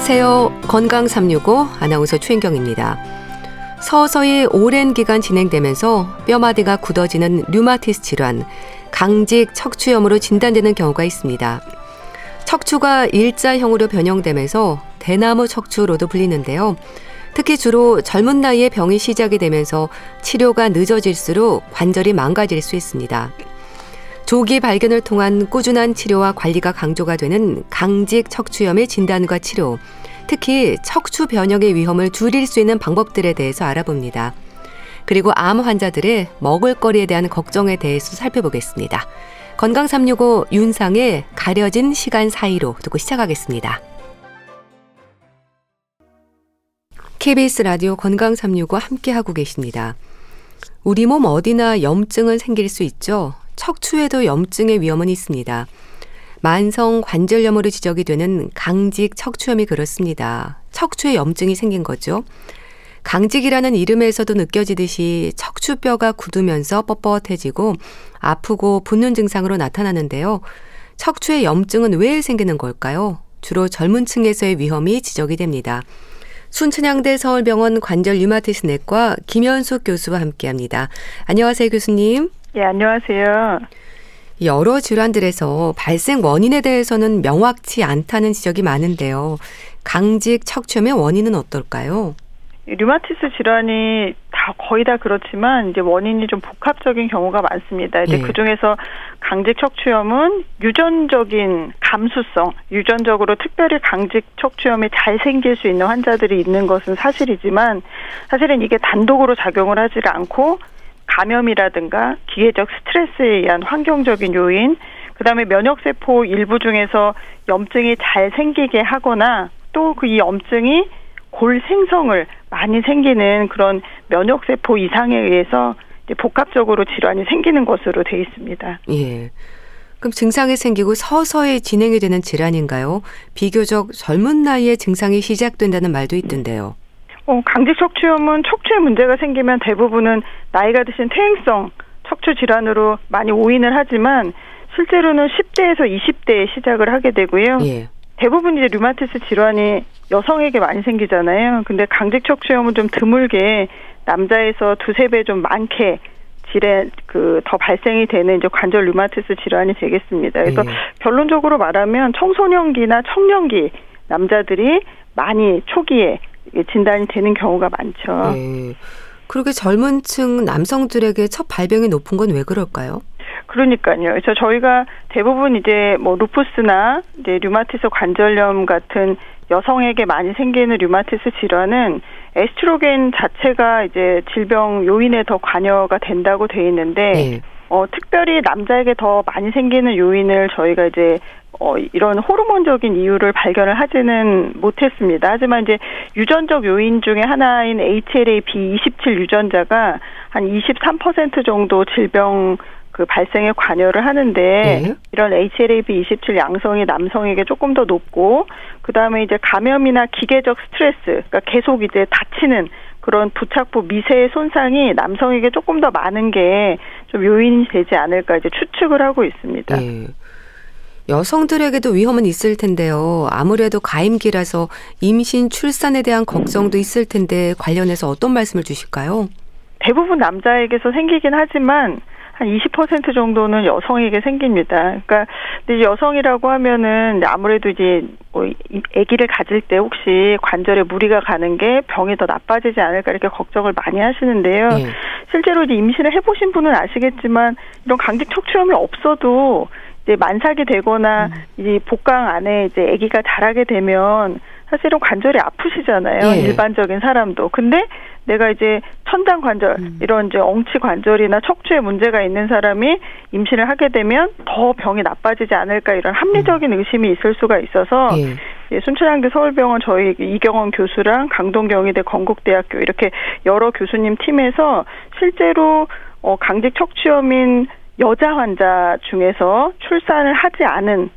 안녕하세요. 건강 365 아나운서 최인경입니다. 서서히 오랜 기간 진행되면서 뼈마디가 굳어지는 류마티스 질환, 강직 척추염으로 진단되는 경우가 있습니다. 척추가 일자형으로 변형되면서 대나무 척추로도 불리는데요. 특히 주로 젊은 나이에 병이 시작이 되면서 치료가 늦어질수록 관절이 망가질 수 있습니다. 조기 발견을 통한 꾸준한 치료와 관리가 강조가 되는 강직 척추염의 진단과 치료, 특히 척추 변형의 위험을 줄일 수 있는 방법들에 대해서 알아봅니다. 그리고 암 환자들의 먹을거리에 대한 걱정에 대해서 살펴보겠습니다. 건강 365 윤상의 가려진 시간 사이로 듣고 시작하겠습니다. KBS 라디오 건강 365 함께 하고 계십니다. 우리 몸 어디나 염증은 생길 수 있죠. 척추에도 염증의 위험은 있습니다. 만성 관절염으로 지적이 되는 강직 척추염이 그렇습니다. 척추에 염증이 생긴 거죠. 강직이라는 이름에서도 느껴지듯이 척추뼈가 굳으면서 뻣뻣해지고 아프고 붓는 증상으로 나타나는데요. 척추의 염증은 왜 생기는 걸까요? 주로 젊은 층에서의 위험이 지적이 됩니다. 순천향대 서울병원 관절 류마티스 내과 김현숙 교수와 함께합니다. 안녕하세요, 교수님. 예, 안녕하세요. 여러 질환들에서 발생 원인에 대해서는 명확치 않다는 지적이 많은데요. 강직 척추염의 원인은 어떨까요? 류마티스 질환이 다 거의 다 그렇지만 이제 원인이 좀 복합적인 경우가 많습니다. 이제 네. 그 중에서 강직 척추염은 유전적인 감수성, 유전적으로 특별히 강직 척추염이 잘 생길 수 있는 환자들이 있는 것은 사실이지만 사실은 이게 단독으로 작용을 하지 않고 감염이라든가 기계적 스트레스에 의한 환경적인 요인, 그다음에 면역세포 일부 중에서 염증이 잘 생기게 하거나 또 그 이 염증이 골 생성을 많이 생기는 그런 면역세포 이상에 의해서 복합적으로 질환이 생기는 것으로 돼 있습니다. 예. 그럼 증상이 생기고 서서히 진행이 되는 질환인가요? 비교적 젊은 나이에 증상이 시작된다는 말도 있던데요. 어, 강직 척추염은 척추에 문제가 생기면 대부분은 나이가 드신 퇴행성 척추 질환으로 많이 오인을 하지만 실제로는 10대에서 20대에 시작을 하게 되고요. 예. 대부분 이제 류마티스 질환이 여성에게 많이 생기잖아요. 근데 강직 척추염은 좀 드물게 남자에서 두세 배 좀 많게 질에 그 더 발생이 되는 이제 관절 류마티스 질환이 되겠습니다. 그래서 예. 결론적으로 말하면 청소년기나 청년기 남자들이 많이 초기에 진단이 되는 경우가 많죠. 네. 그렇게 젊은 층 남성들에게 첫 발병이 높은 건 왜 그럴까요? 그러니까요. 그래서 저희가 대부분 이제 뭐 루푸스나 이제 류마티스 관절염 같은 여성에게 많이 생기는 류마티스 질환은 에스트로겐 자체가 이제 질병 요인에 더 관여가 된다고 돼 있는데 네. 어 특별히 남자에게 더 많이 생기는 요인을 저희가 이제 어, 이런 호르몬적인 이유를 발견을 하지는 못했습니다. 하지만 이제 유전적 요인 중에 하나인 HLA-B27 유전자가 한 23% 정도 질병 그 발생에 관여를 하는데 네. 이런 HLA-B27 양성이 남성에게 조금 더 높고 그 다음에 이제 감염이나 기계적 스트레스, 그러니까 계속 이제 다치는 그런 부착부 미세의 손상이 남성에게 조금 더 많은 게 좀 요인이 되지 않을까 이제 추측을 하고 있습니다. 네. 여성들에게도 위험은 있을 텐데요. 아무래도 가임기라서 임신, 출산에 대한 걱정도 있을 텐데 관련해서 어떤 말씀을 주실까요? 대부분 남자에게서 생기긴 하지만 한 20% 정도는 여성에게 생깁니다. 그러니까 근데 여성이라고 하면은 아무래도 이제 뭐 아기를 가질 때 혹시 관절에 무리가 가는 게 병이 더 나빠지지 않을까 이렇게 걱정을 많이 하시는데요. 네. 실제로 이제 임신을 해보신 분은 아시겠지만 이런 강직 척추염이 없어도 이제 만삭이 되거나 음. 이제 복강 안에 이제 아기가 자라게 되면 사실은 관절이 아프시잖아요. 예. 일반적인 사람도. 근데 내가 이제 천장 관절 음. 이런 이제 엉치 관절이나 척추에 문제가 있는 사람이 임신을 하게 되면 더 병이 나빠지지 않을까 이런 합리적인 음. 의심이 있을 수가 있어서 예. 예, 순천향대 서울병원 저희 이경원 교수랑 강동경희대 건국대학교 이렇게 여러 교수님 팀에서 실제로 어 강직 척추염인 여자 환자 중에서 출산을 하지 않은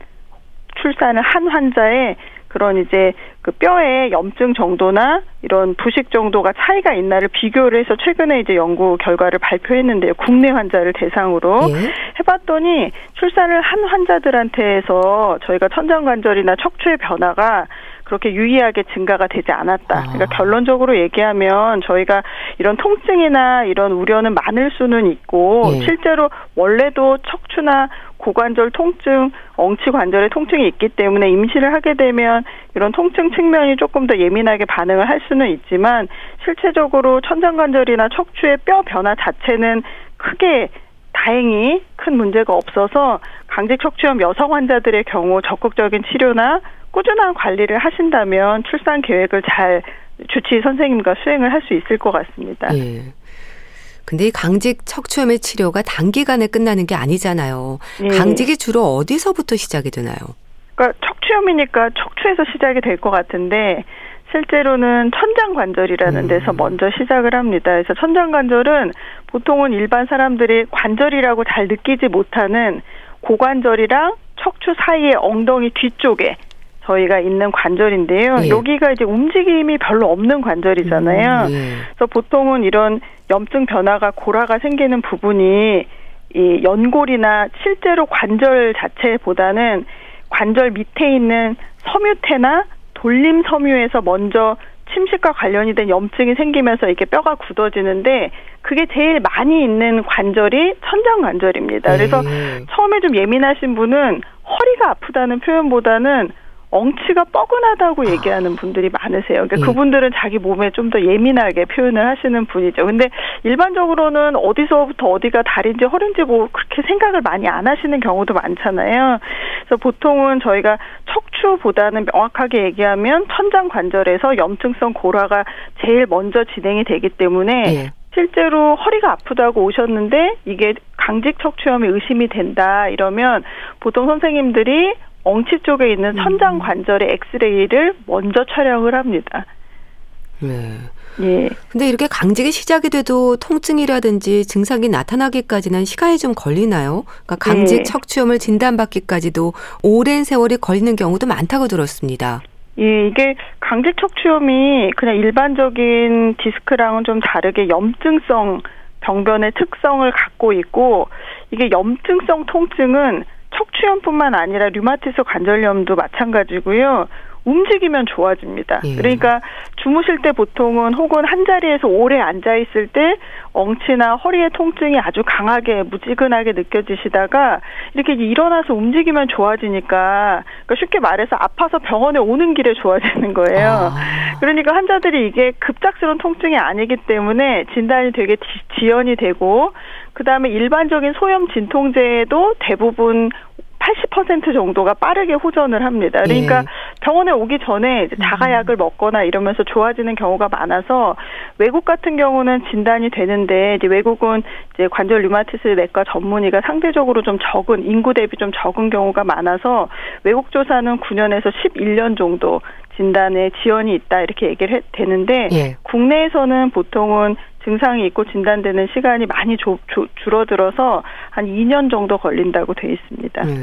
출산을 한 환자의 그런 이제 그 뼈의 염증 정도나 이런 부식 정도가 차이가 있나를 비교를 해서 최근에 이제 연구 결과를 발표했는데요. 국내 환자를 대상으로 예. 해봤더니 출산을 한 환자들한테서 저희가 천장관절이나 척추의 변화가 그렇게 유의하게 증가가 되지 않았다. 아. 그러니까 결론적으로 얘기하면 저희가 이런 통증이나 이런 우려는 많을 수는 있고 예. 실제로 원래도 척추나 고관절 통증, 엉치 관절에 통증이 있기 때문에 임시를 하게 되면 이런 통증 측면이 조금 더 예민하게 반응을 할 수는 있지만 실체적으로 천장관절이나 척추의 뼈 변화 자체는 크게 다행히 큰 문제가 없어서 강직 척추염 여성 환자들의 경우 적극적인 치료나 꾸준한 관리를 하신다면 출산 계획을 잘 주치의 선생님과 수행을 할 수 있을 것 같습니다. 예. 근데 이 강직 척추염의 치료가 단기간에 끝나는 게 아니잖아요. 예. 강직이 주로 어디서부터 시작이 되나요? 그러니까 척추염이니까 척추에서 시작이 될 것 같은데 실제로는 천장관절이라는 데서 음. 먼저 시작을 합니다. 그래서 천장관절은 보통은 일반 사람들이 관절이라고 잘 느끼지 못하는 고관절이랑 척추 사이의 엉덩이 뒤쪽에 저희가 있는 관절인데요. 예. 여기가 이제 움직임이 별로 없는 관절이잖아요. 음, 예. 그래서 보통은 이런 염증 변화가 고라가 생기는 부분이 이 연골이나 실제로 관절 자체보다는 관절 밑에 있는 섬유태나 돌림 섬유에서 먼저 침식과 관련이 된 염증이 생기면서 이렇게 뼈가 굳어지는데 그게 제일 많이 있는 관절이 천장 관절입니다. 그래서 네. 처음에 좀 예민하신 분은 허리가 아프다는 표현보다는 엉치가 뻐근하다고 얘기하는 분들이 많으세요. 그러니까 예. 그분들은 자기 몸에 좀 더 예민하게 표현을 하시는 분이죠. 근데 일반적으로는 어디서부터 어디가 다리인지 허리인지 뭐 그렇게 생각을 많이 안 하시는 경우도 많잖아요. 그래서 보통은 저희가 척추보다는 명확하게 얘기하면 천장 관절에서 염증성 고라가 제일 먼저 진행이 되기 때문에 예. 실제로 허리가 아프다고 오셨는데 이게 강직 척추염이 의심이 된다 이러면 보통 선생님들이 엉치 쪽에 있는 천장 음. 관절의 엑스레이를 먼저 촬영을 합니다. 네. 예. 근데 이렇게 강직이 시작이 돼도 통증이라든지 증상이 나타나기까지는 시간이 좀 걸리나요? 그러니까 강직 예. 척추염을 진단받기까지도 오랜 세월이 걸리는 경우도 많다고 들었습니다. 예, 이게 강직 척추염이 그냥 일반적인 디스크랑은 좀 다르게 염증성 병변의 특성을 갖고 있고 이게 염증성 통증은 척추염뿐만 아니라 류마티스 관절염도 마찬가지고요. 움직이면 좋아집니다. 예. 그러니까 주무실 때 보통은 혹은 한 자리에서 오래 앉아 있을 때 엉치나 허리의 통증이 아주 강하게 무지근하게 느껴지시다가 이렇게 일어나서 움직이면 좋아지니까 그러니까 쉽게 말해서 아파서 병원에 오는 길에 좋아지는 거예요. 아. 그러니까 환자들이 이게 급작스러운 통증이 아니기 때문에 진단이 되게 지연이 되고 그다음에 일반적인 소염 진통제도 대부분 80% 정도가 빠르게 호전을 합니다. 그러니까 예. 병원에 오기 전에 자가약을 먹거나 이러면서 좋아지는 경우가 많아서 외국 같은 경우는 진단이 되는데 이제 외국은 이제 관절 류마티스 내과 전문의가 상대적으로 좀 적은 인구 대비 좀 적은 경우가 많아서 외국 조사는 9년에서 11년 정도 진단에 지연이 있다 이렇게 얘기를 해, 되는데 예. 국내에서는 보통은 증상이 있고 진단되는 시간이 많이 조, 조, 줄어들어서 한 2년 정도 걸린다고 돼 있습니다. 네.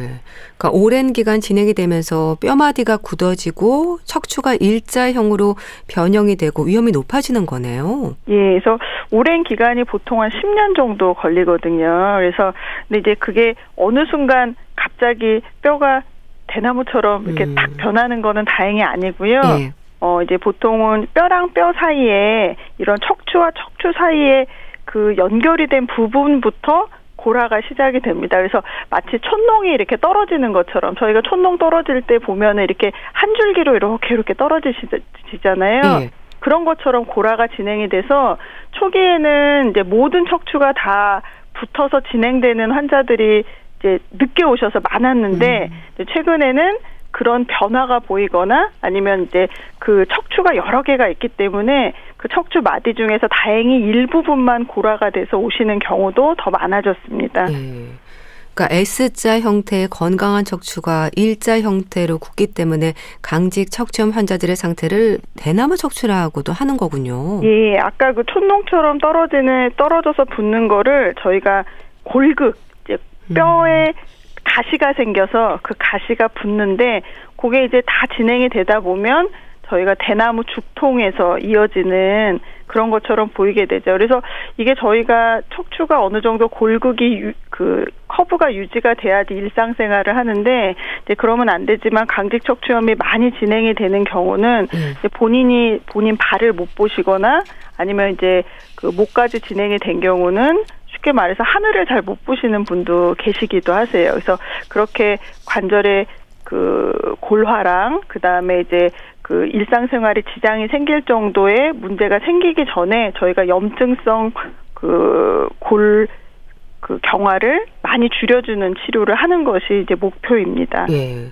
그러니까 오랜 기간 진행이 되면서 뼈마디가 굳어지고 척추가 일자형으로 변형이 되고 위험이 높아지는 거네요. 예, 그래서 오랜 기간이 보통 한 10년 정도 걸리거든요. 그래서 근데 이제 그게 어느 순간 갑자기 뼈가 대나무처럼 이렇게 음. 딱 변하는 거는 다행히 아니고요. 예. 어 이제 보통은 뼈랑 뼈 사이에 이런 척추와 척추 사이에 그 연결이 된 부분부터 고라가 시작이 됩니다. 그래서 마치 촌농이 이렇게 떨어지는 것처럼 저희가 촌농 떨어질 때 보면은 이렇게 한 줄기로 이렇게 이렇게 떨어지시잖아요. 네. 그런 것처럼 고라가 진행이 돼서 초기에는 이제 모든 척추가 다 붙어서 진행되는 환자들이 이제 늦게 오셔서 많았는데 음. 최근에는 그런 변화가 보이거나 아니면 이제 그 척추가 여러 개가 있기 때문에 그 척추 마디 중에서 다행히 일부분만 고라가 돼서 오시는 경우도 더 많아졌습니다. 네. 그러니까 S자 형태의 건강한 척추가 일자 형태로 굳기 때문에 강직 척추염 환자들의 상태를 대나무 척추라고도 하는 거군요. 예, 아까 그 촌농처럼 떨어지는 떨어져서 붙는 거를 저희가 골극 뼈에 음. 가시가 생겨서 그 가시가 붙는데 그게 이제 다 진행이 되다 보면 저희가 대나무 죽통에서 이어지는 그런 것처럼 보이게 되죠. 그래서 이게 저희가 척추가 어느 정도 골극이 유, 그 커브가 유지가 돼야지 일상생활을 하는데 이제 그러면 안 되지만 강직 척추염이 많이 진행이 되는 경우는 음. 이제 본인이 본인 발을 못 보시거나 아니면 이제 그 목까지 진행이 된 경우는 쉽게 말해서 하늘을 잘 못 보시는 분도 계시기도 하세요. 그래서 그렇게 관절에 그 골화랑 그 다음에 이제 그 일상생활에 지장이 생길 정도의 문제가 생기기 전에 저희가 염증성 그골그 경화를 많이 줄여주는 치료를 하는 것이 이제 목표입니다. 예.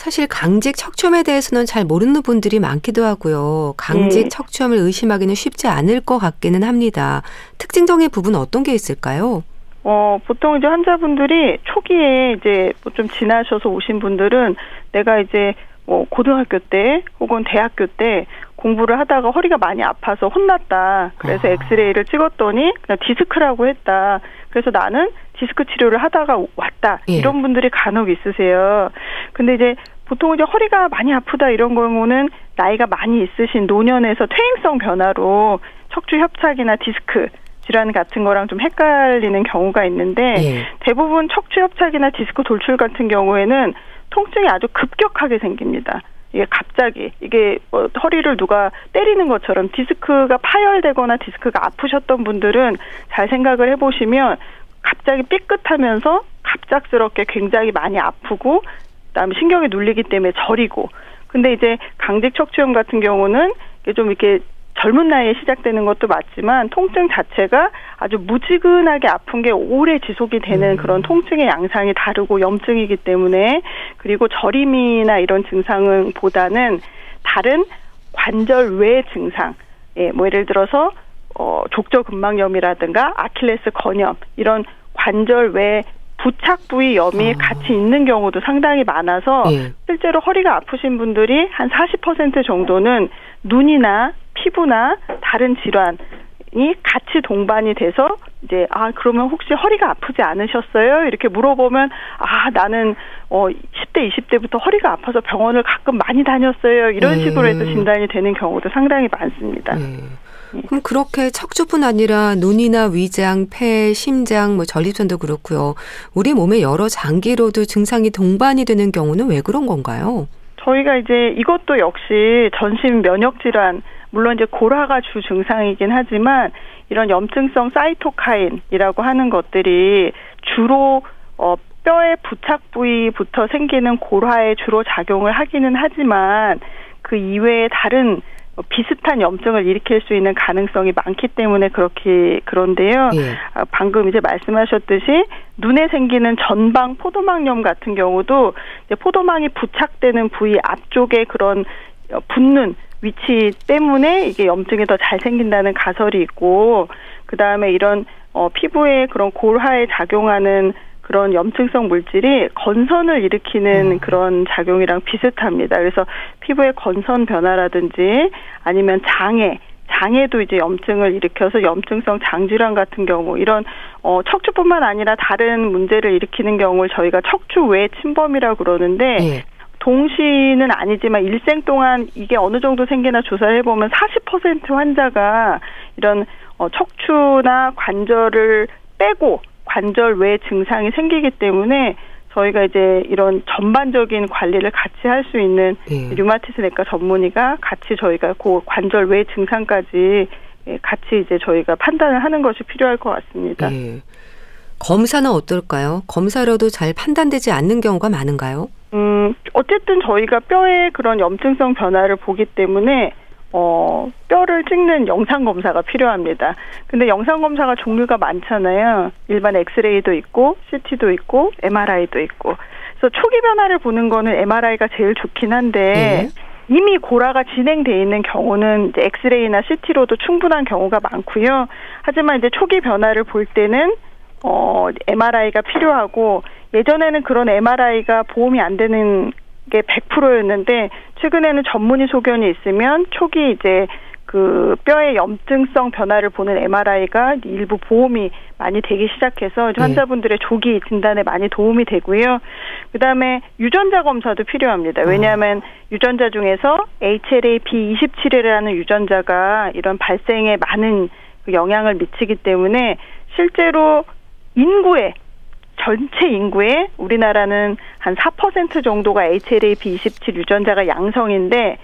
사실 강직 척추염에 대해서는 잘 모르는 분들이 많기도 하고요. 강직 네. 척추염을 의심하기는 쉽지 않을 것 같기는 합니다. 특징적인 부분 어떤 게 있을까요? 어, 보통 이제 환자분들이 초기에 이제 뭐 좀 지나셔서 오신 분들은 내가 이제 뭐 고등학교 때 혹은 대학교 때 공부를 하다가 허리가 많이 아파서 혼났다. 그래서 아. 엑스레이를 찍었더니 그냥 디스크라고 했다. 그래서 나는 디스크 치료를 하다가 왔다. 예. 이런 분들이 간혹 있으세요. 근데 이제 보통 이제 허리가 많이 아프다 이런 경우는 나이가 많이 있으신 노년에서 퇴행성 변화로 척추 협착이나 디스크 질환 같은 거랑 좀 헷갈리는 경우가 있는데 예. 대부분 척추 협착이나 디스크 돌출 같은 경우에는 통증이 아주 급격하게 생깁니다. 이게 갑자기 이게 뭐 허리를 누가 때리는 것처럼 디스크가 파열되거나 디스크가 아프셨던 분들은 잘 생각을 해보시면 갑자기 삐끗하면서 갑작스럽게 굉장히 많이 아프고 그다음에 신경이 눌리기 때문에 저리고 근데 이제 강직 척추염 같은 경우는 좀 이렇게 젊은 나이에 시작되는 것도 맞지만 통증 자체가 아주 무지근하게 아픈 게 오래 지속이 되는 음. 그런 통증의 양상이 다르고 염증이기 때문에 그리고 저림이나 이런 증상은 보다는 다른 관절 외 증상, 예, 뭐 예를 들어서 어, 족저근막염이라든가 아킬레스 건염 이런 관절 외 부착 부위 염이 아. 같이 있는 경우도 상당히 많아서 예. 실제로 허리가 아프신 분들이 한 40% 정도는 눈이나 피부나 다른 질환 이 같이 동반이 돼서 이제 아 그러면 혹시 허리가 아프지 않으셨어요? 이렇게 물어보면 아 나는 어 10대 20대부터 허리가 아파서 병원을 가끔 많이 다녔어요. 이런 네. 식으로 해서 진단이 되는 경우도 상당히 많습니다. 네. 그럼 그렇게 척추뿐 아니라 눈이나 위장, 폐, 심장, 뭐 전립선도 그렇고요. 우리 몸의 여러 장기로도 증상이 동반이 되는 경우는 왜 그런 건가요? 저희가 이제 이것도 역시 전신 면역 질환 물론 이제 고라가 주 증상이긴 하지만 이런 염증성 사이토카인이라고 하는 것들이 주로 어 뼈의 부착 부위부터 생기는 고라에 주로 작용을 하기는 하지만 그 이외에 다른 비슷한 염증을 일으킬 수 있는 가능성이 많기 때문에 그렇게 그런데요. 예. 아, 방금 이제 말씀하셨듯이 눈에 생기는 전방 포도막염 같은 경우도 포도막이 부착되는 부위 앞쪽에 그런 붙는 위치 때문에 이게 염증이 더 잘 생긴다는 가설이 있고 그 다음에 이런 어, 피부에 그런 골화에 작용하는 그런 염증성 물질이 건선을 일으키는 음. 그런 작용이랑 비슷합니다. 그래서 피부의 건선 변화라든지 아니면 장애 장애도 이제 염증을 일으켜서 염증성 장질환 같은 경우 이런 어 척추뿐만 아니라 다른 문제를 일으키는 경우를 저희가 척추 외 침범이라고 그러는데 예. 동시는 아니지만 일생 동안 이게 어느 정도 생기나 조사를 해보면 40% 환자가 이런 어, 척추나 관절을 빼고 관절 외 증상이 생기기 때문에 저희가 이제 이런 전반적인 관리를 같이 할 수 있는 예. 류마티스 내과 전문의가 같이 저희가 그 관절 외 증상까지 예, 같이 이제 저희가 판단을 하는 것이 필요할 것 같습니다. 예. 검사는 어떨까요? 검사로도 잘 판단되지 않는 경우가 많은가요? 음, 어쨌든 저희가 뼈에 그런 염증성 변화를 보기 때문에 어, 뼈를 찍는 영상 검사가 필요합니다. 근데 영상 검사가 종류가 많잖아요. 일반 엑스레이도 있고, CT도 있고, MRI도 있고. 그래서 초기 변화를 보는 거는 MRI가 제일 좋긴 한데, 네. 이미 고라가 진행돼 있는 경우는 이제 엑스레이나 CT로도 충분한 경우가 많고요. 하지만 이제 초기 변화를 볼 때는 어 MRI가 필요하고 예전에는 그런 MRI가 보험이 안 되는 게 100%였는데 최근에는 전문의 소견이 있으면 초기 이제 그 뼈의 염증성 변화를 보는 MRI가 일부 보험이 많이 되기 시작해서 네. 환자분들의 조기 진단에 많이 도움이 되고요. 그다음에 유전자 검사도 필요합니다. 왜냐하면 유전자 중에서 HLA-B27이라는 유전자가 이런 발생에 많은 그 영향을 미치기 때문에 실제로 인구에 전체 인구에 우리나라는 한 4% 정도가 HLA-B27 유전자가 양성인데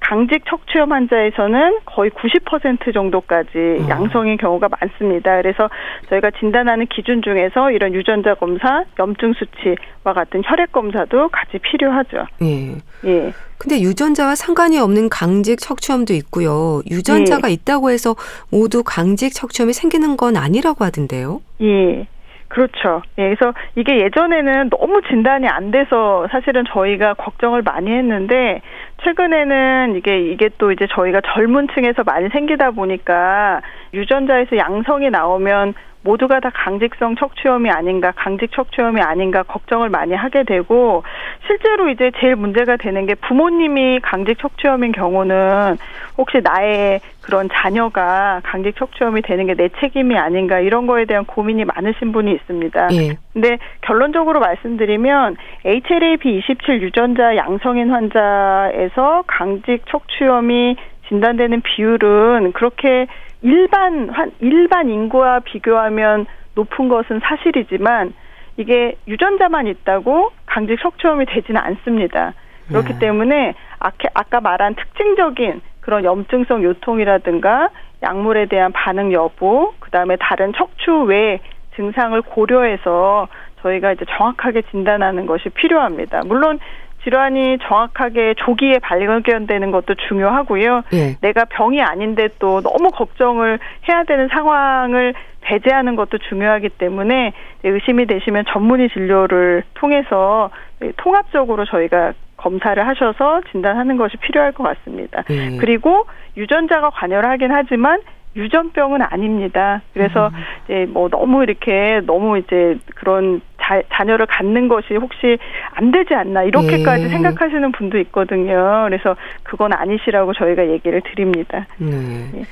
강직 척추염 환자에서는 거의 90% 정도까지 어. 양성인 경우가 많습니다. 그래서 저희가 진단하는 기준 중에서 이런 유전자 검사, 염증 수치와 같은 혈액 검사도 같이 필요하죠. 예. 예. 근데 유전자와 상관이 없는 강직 척추염도 있고요. 유전자가 네. 있다고 해서 모두 강직 척추염이 생기는 건 아니라고 하던데요. 예. 그렇죠. 예, 그래서 이게 예전에는 너무 진단이 안 돼서 사실은 저희가 걱정을 많이 했는데 최근에는 이게 이게 또 이제 저희가 젊은 층에서 많이 생기다 보니까 유전자에서 양성이 나오면 모두가 다 강직성 척추염이 아닌가, 강직 척추염이 아닌가 걱정을 많이 하게 되고 실제로 이제 제일 문제가 되는 게 부모님이 강직 척추염인 경우는 혹시 나의 그런 자녀가 강직 척추염이 되는 게 내 책임이 아닌가 이런 거에 대한 고민이 많으신 분이 있습니다. 예. 근데 결론적으로 말씀드리면 HLA-B27 유전자 양성인 환자에서 강직 척추염이 진단되는 비율은 그렇게 일반 환 일반 인구와 비교하면 높은 것은 사실이지만 이게 유전자만 있다고 강직 척추염이 되지는 않습니다. 그렇기 네. 때문에 아까, 아까 말한 특징적인 그런 염증성 요통이라든가 약물에 대한 반응 여부, 그 다음에 다른 척추 외 증상을 고려해서 저희가 이제 정확하게 진단하는 것이 필요합니다. 물론 질환이 정확하게 조기에 발견되는 것도 중요하고요. 예. 내가 병이 아닌데 또 너무 걱정을 해야 되는 상황을 배제하는 것도 중요하기 때문에 의심이 되시면 전문의 진료를 통해서 통합적으로 저희가 검사를 하셔서 진단하는 것이 필요할 것 같습니다. 예. 그리고 유전자가 관여를 하긴 하지만 유전병은 아닙니다. 그래서 음. 이제 뭐 너무 이렇게 너무 이제 그런 자, 자녀를 갖는 것이 혹시 안 되지 않나 이렇게까지 예. 생각하시는 분도 있거든요. 그래서 그건 아니시라고 저희가 얘기를 드립니다. 네. 예.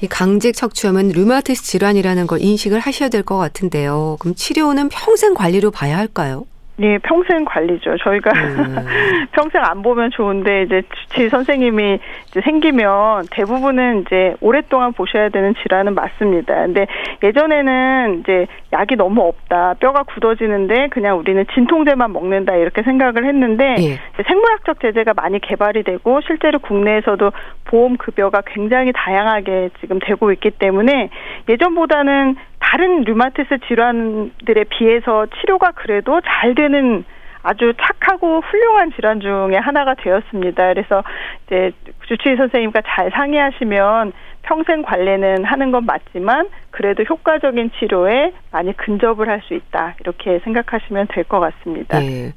이 강직 척추염은 류마티스 질환이라는 걸 인식을 하셔야 될 것 같은데요. 그럼 치료는 평생 관리로 봐야 할까요? 예, 평생 관리죠. 저희가 음. 평생 안 보면 좋은데 이제 주치 선생님이 이제 생기면 대부분은 이제 오랫동안 보셔야 되는 질환은 맞습니다. 근데 예전에는 이제 약이 너무 없다, 뼈가 굳어지는데 그냥 우리는 진통제만 먹는다 이렇게 생각을 했는데 예. 생물학적 제재가 많이 개발이 되고 실제로 국내에서도 보험 급여가 굉장히 다양하게 지금 되고 있기 때문에 예전보다는 다른 류마티스 질환들에 비해서 치료가 그래도 잘 되는 아주 착하고 훌륭한 질환 중에 하나가 되었습니다. 그래서 이제 주치의 선생님과 잘 상의하시면 평생 관리는 하는 건 맞지만 그래도 효과적인 치료에 많이 근접을 할 수 있다. 이렇게 생각하시면 될 것 같습니다. 예.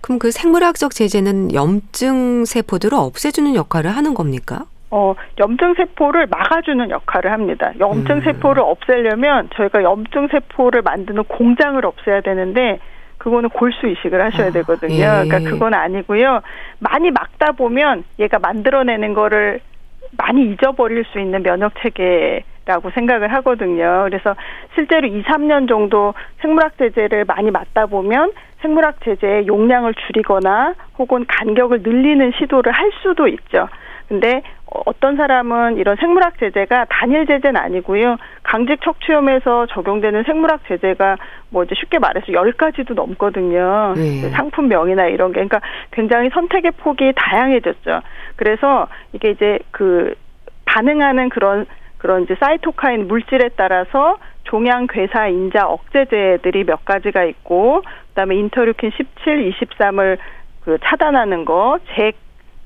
그럼 그 생물학적 제재는 염증 세포들을 없애주는 역할을 하는 겁니까? 어, 염증 세포를 막아주는 역할을 합니다. 염증 음. 세포를 없애려면 저희가 염증 세포를 만드는 공장을 없애야 되는데 그거는 골수 이식을 하셔야 아, 되거든요. 예. 그러니까 그건 아니고요. 많이 막다 보면 얘가 만들어내는 거를 많이 잊어버릴 수 있는 면역 체계 라고 생각을 하거든요. 그래서 실제로 2, 3년 정도 생물학 제제를 많이 맞다 보면 생물학 제제의 용량을 줄이거나 혹은 간격을 늘리는 시도를 할 수도 있죠. 근데 어, 어떤 사람은 이런 생물학 제제가 단일 제제는 아니고요. 강직 척추염에서 적용되는 생물학 제제가 뭐 이제 쉽게 말해서 10가지도 넘거든요. 네. 상품명이나 이런 게 그러니까 굉장히 선택의 폭이 다양해졌죠. 그래서 이게 이제 그 반응하는 그런 그런 이제 사이토카인 물질에 따라서 종양 괴사 인자 억제제들이 몇 가지가 있고 그다음에 인터류킨 17, 23을 그 차단하는 거, 잭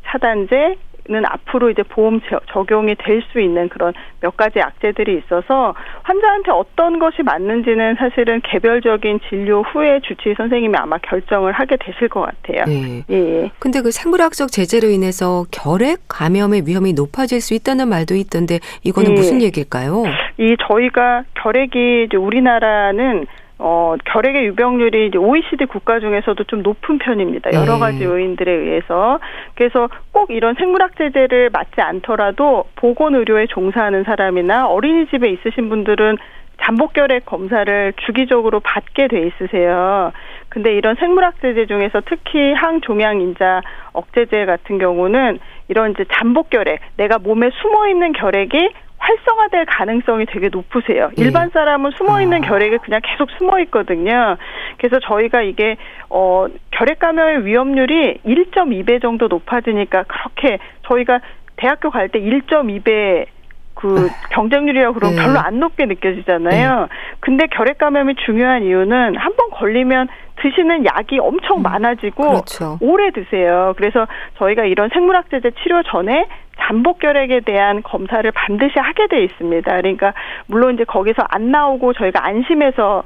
차단제 는 앞으로 이제 보험 저- 적용이 될 수 있는 그런 몇 가지 약제들이 있어서 환자한테 어떤 것이 맞는지는 사실은 개별적인 진료 후에 주치의 선생님이 아마 결정을 하게 되실 것 같아요. 예. 예, 예. 근데 그 생물학적 제재로 인해서 결핵 감염의 위험이 높아질 수 있다는 말도 있던데 이거는 예. 무슨 얘기일까요? 이 저희가 결핵이 이제 우리나라는 어, 결핵의 유병률이 이제 OECD 국가 중에서도 좀 높은 편입니다. 여러 네. 가지 요인들에 의해서. 그래서 꼭 이런 생물학 제제를 맞지 않더라도 보건 의료에 종사하는 사람이나 어린이집에 있으신 분들은 잠복결핵 검사를 주기적으로 받게 돼 있으세요. 근데 이런 생물학 제제 중에서 특히 항종양 인자 억제제 같은 경우는 이런 이제 잠복 결핵, 내가 몸에 숨어 있는 결핵이 활성화될 가능성이 되게 높으세요. 예. 일반 사람은 숨어 있는 아. 결핵이 그냥 계속 숨어 있거든요. 그래서 저희가 이게 어 결핵 감염의 위험률이 1.2배 정도 높아지니까 그렇게 저희가 대학교 갈 때 1.2배 그 경쟁률이라고 그러면 네. 별로 안 높게 느껴지잖아요. 근데 결핵 감염이 중요한 이유는 한 번 걸리면 드시는 약이 엄청 많아지고 그렇죠. 오래 드세요. 그래서 저희가 이런 생물학 제제 치료 전에 잠복 결핵에 대한 검사를 반드시 하게 돼 있습니다. 그러니까 물론 이제 거기서 안 나오고 저희가 안심해서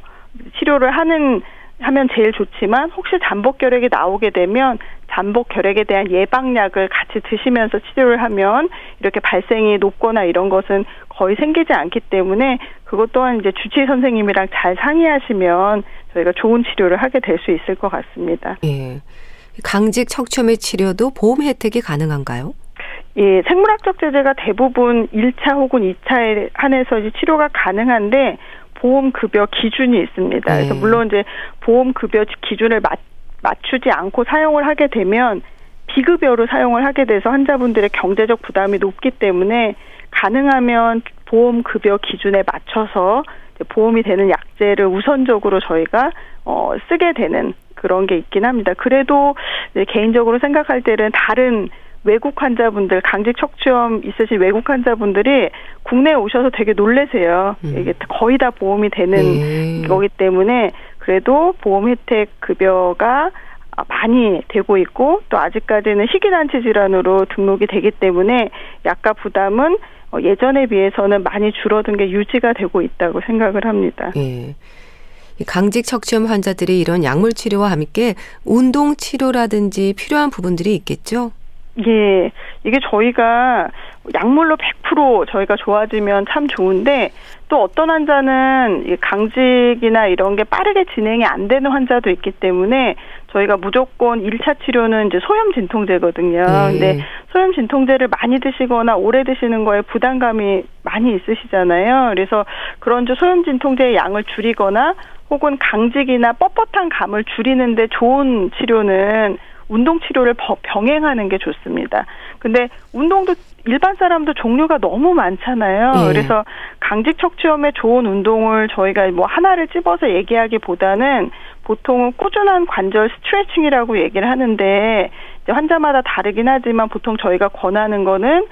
치료를 하는 하면 제일 좋지만 혹시 잠복 결핵이 나오게 되면 잠복 결핵에 대한 예방약을 같이 드시면서 치료를 하면 이렇게 발생이 높거나 이런 것은 거의 생기지 않기 때문에 그것 또한 이제 주치의 선생님이랑 잘 상의하시면 저희가 좋은 치료를 하게 될 수 있을 것 같습니다. 예. 강직 척추염의 치료도 보험 혜택이 가능한가요? 예, 생물학적 제제가 대부분 1차 혹은 2차에 한해서 이제 치료가 가능한데 보험 급여 기준이 있습니다. 그래서 네. 물론 이제 보험 급여 기준을 맞, 맞추지 않고 사용을 하게 되면 비급여로 사용을 하게 돼서 환자분들의 경제적 부담이 높기 때문에 가능하면 보험 급여 기준에 맞춰서 보험이 되는 약제를 우선적으로 저희가 어 쓰게 되는 그런 게 있긴 합니다. 그래도 이제 개인적으로 생각할 때는 다른 외국 환자분들 강직 척추염 있으신 외국 환자분들이 국내에 오셔서 되게 놀래세요. 음. 이게 거의 다 보험이 되는 네. 거기 때문에 그래도 보험 혜택 급여가 많이 되고 있고 또 아직까지는 희귀난치 질환으로 등록이 되기 때문에 약가 부담은 어, 예전에 비해서는 많이 줄어든 게 유지가 되고 있다고 생각을 합니다. 예. 이 강직 척추염 환자들이 이런 약물 치료와 함께 운동 치료라든지 필요한 부분들이 있겠죠? 예, 이게 저희가 약물로 100% 저희가 좋아지면 참 좋은데 또 어떤 환자는 이 강직이나 이런 게 빠르게 진행이 안 되는 환자도 있기 때문에 저희가 무조건 1차 치료는 이제 소염 진통제거든요. 네. 근데 소염 진통제를 많이 드시거나 오래 드시는 거에 부담감이 많이 있으시잖아요. 그래서 그런 저 소염 진통제의 양을 줄이거나 혹은 강직이나 뻣뻣한 감을 줄이는데 좋은 치료는 운동 치료를 버- 병행하는 게 좋습니다. 근데 운동도 일반 사람도 종류가 너무 많잖아요. 예. 그래서 강직 척추염에 좋은 운동을 저희가 뭐 하나를 집어서 얘기하기보다는 보통은 꾸준한 관절 스트레칭이라고 얘기를 하는데 이제 환자마다 다르긴 하지만 보통 저희가 권하는 거는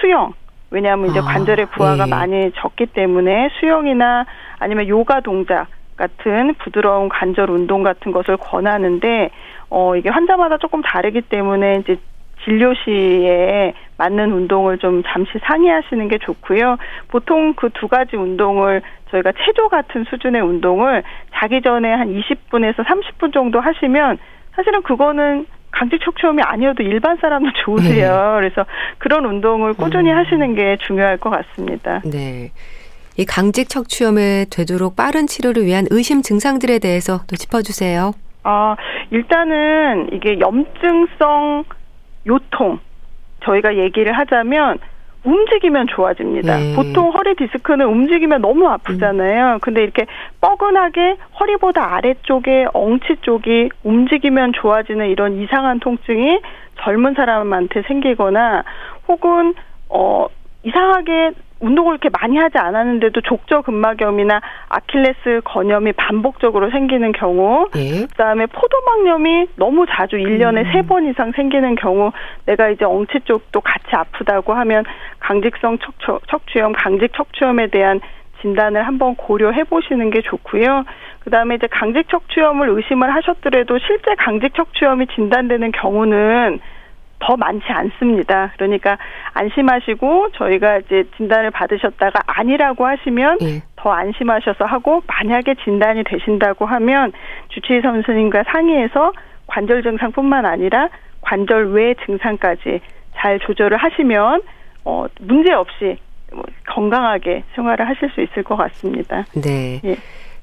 수영. 왜냐하면 이제 아, 관절의 부하가 예. 많이 적기 때문에 수영이나 아니면 요가 동작 같은 부드러운 관절 운동 같은 것을 권하는데 어 이게 환자마다 조금 다르기 때문에 이제 진료 시에 맞는 운동을 좀 잠시 상의하시는 게 좋고요. 보통 그 두 가지 운동을 저희가 체조 같은 수준의 운동을 자기 전에 한 20분에서 30분 정도 하시면 사실은 그거는 강직 척추염이 아니어도 일반 사람도 좋으세요. 그래서 그런 운동을 꾸준히 음. 하시는 게 중요할 것 같습니다. 네. 이 강직 척추염에 되도록 빠른 치료를 위한 의심 증상들에 대해서 또 짚어주세요. 아, 일단은 이게 염증성 요통 저희가 얘기를 하자면 움직이면 좋아집니다. 네. 보통 허리 디스크는 움직이면 너무 아프잖아요. 근데 이렇게 뻐근하게 허리보다 아래쪽에 엉치 쪽이 움직이면 좋아지는 이런 이상한 통증이 젊은 사람한테 생기거나 혹은 어 이상하게 운동을 이렇게 많이 하지 않았는데도 족저근막염이나 아킬레스 건염이 반복적으로 생기는 경우 예. 그다음에 포도막염이 너무 자주 1년에 음. 세번 이상 생기는 경우 내가 이제 엉치 쪽도 같이 아프다고 하면 강직성 척추, 척추염, 강직 척추염에 대한 진단을 한번 고려해 보시는 게 좋고요. 그다음에 이제 강직 척추염을 의심을 하셨더라도 실제 강직 척추염이 진단되는 경우는 더 많지 않습니다. 그러니까 안심하시고 저희가 이제 진단을 받으셨다가 아니라고 하시면 예. 더 안심하셔서 하고 만약에 진단이 되신다고 하면 주치의 선생님과 상의해서 관절 증상뿐만 아니라 관절 외 증상까지 잘 조절을 하시면 어 문제 없이 뭐 건강하게 생활을 하실 수 있을 것 같습니다. 네. 예.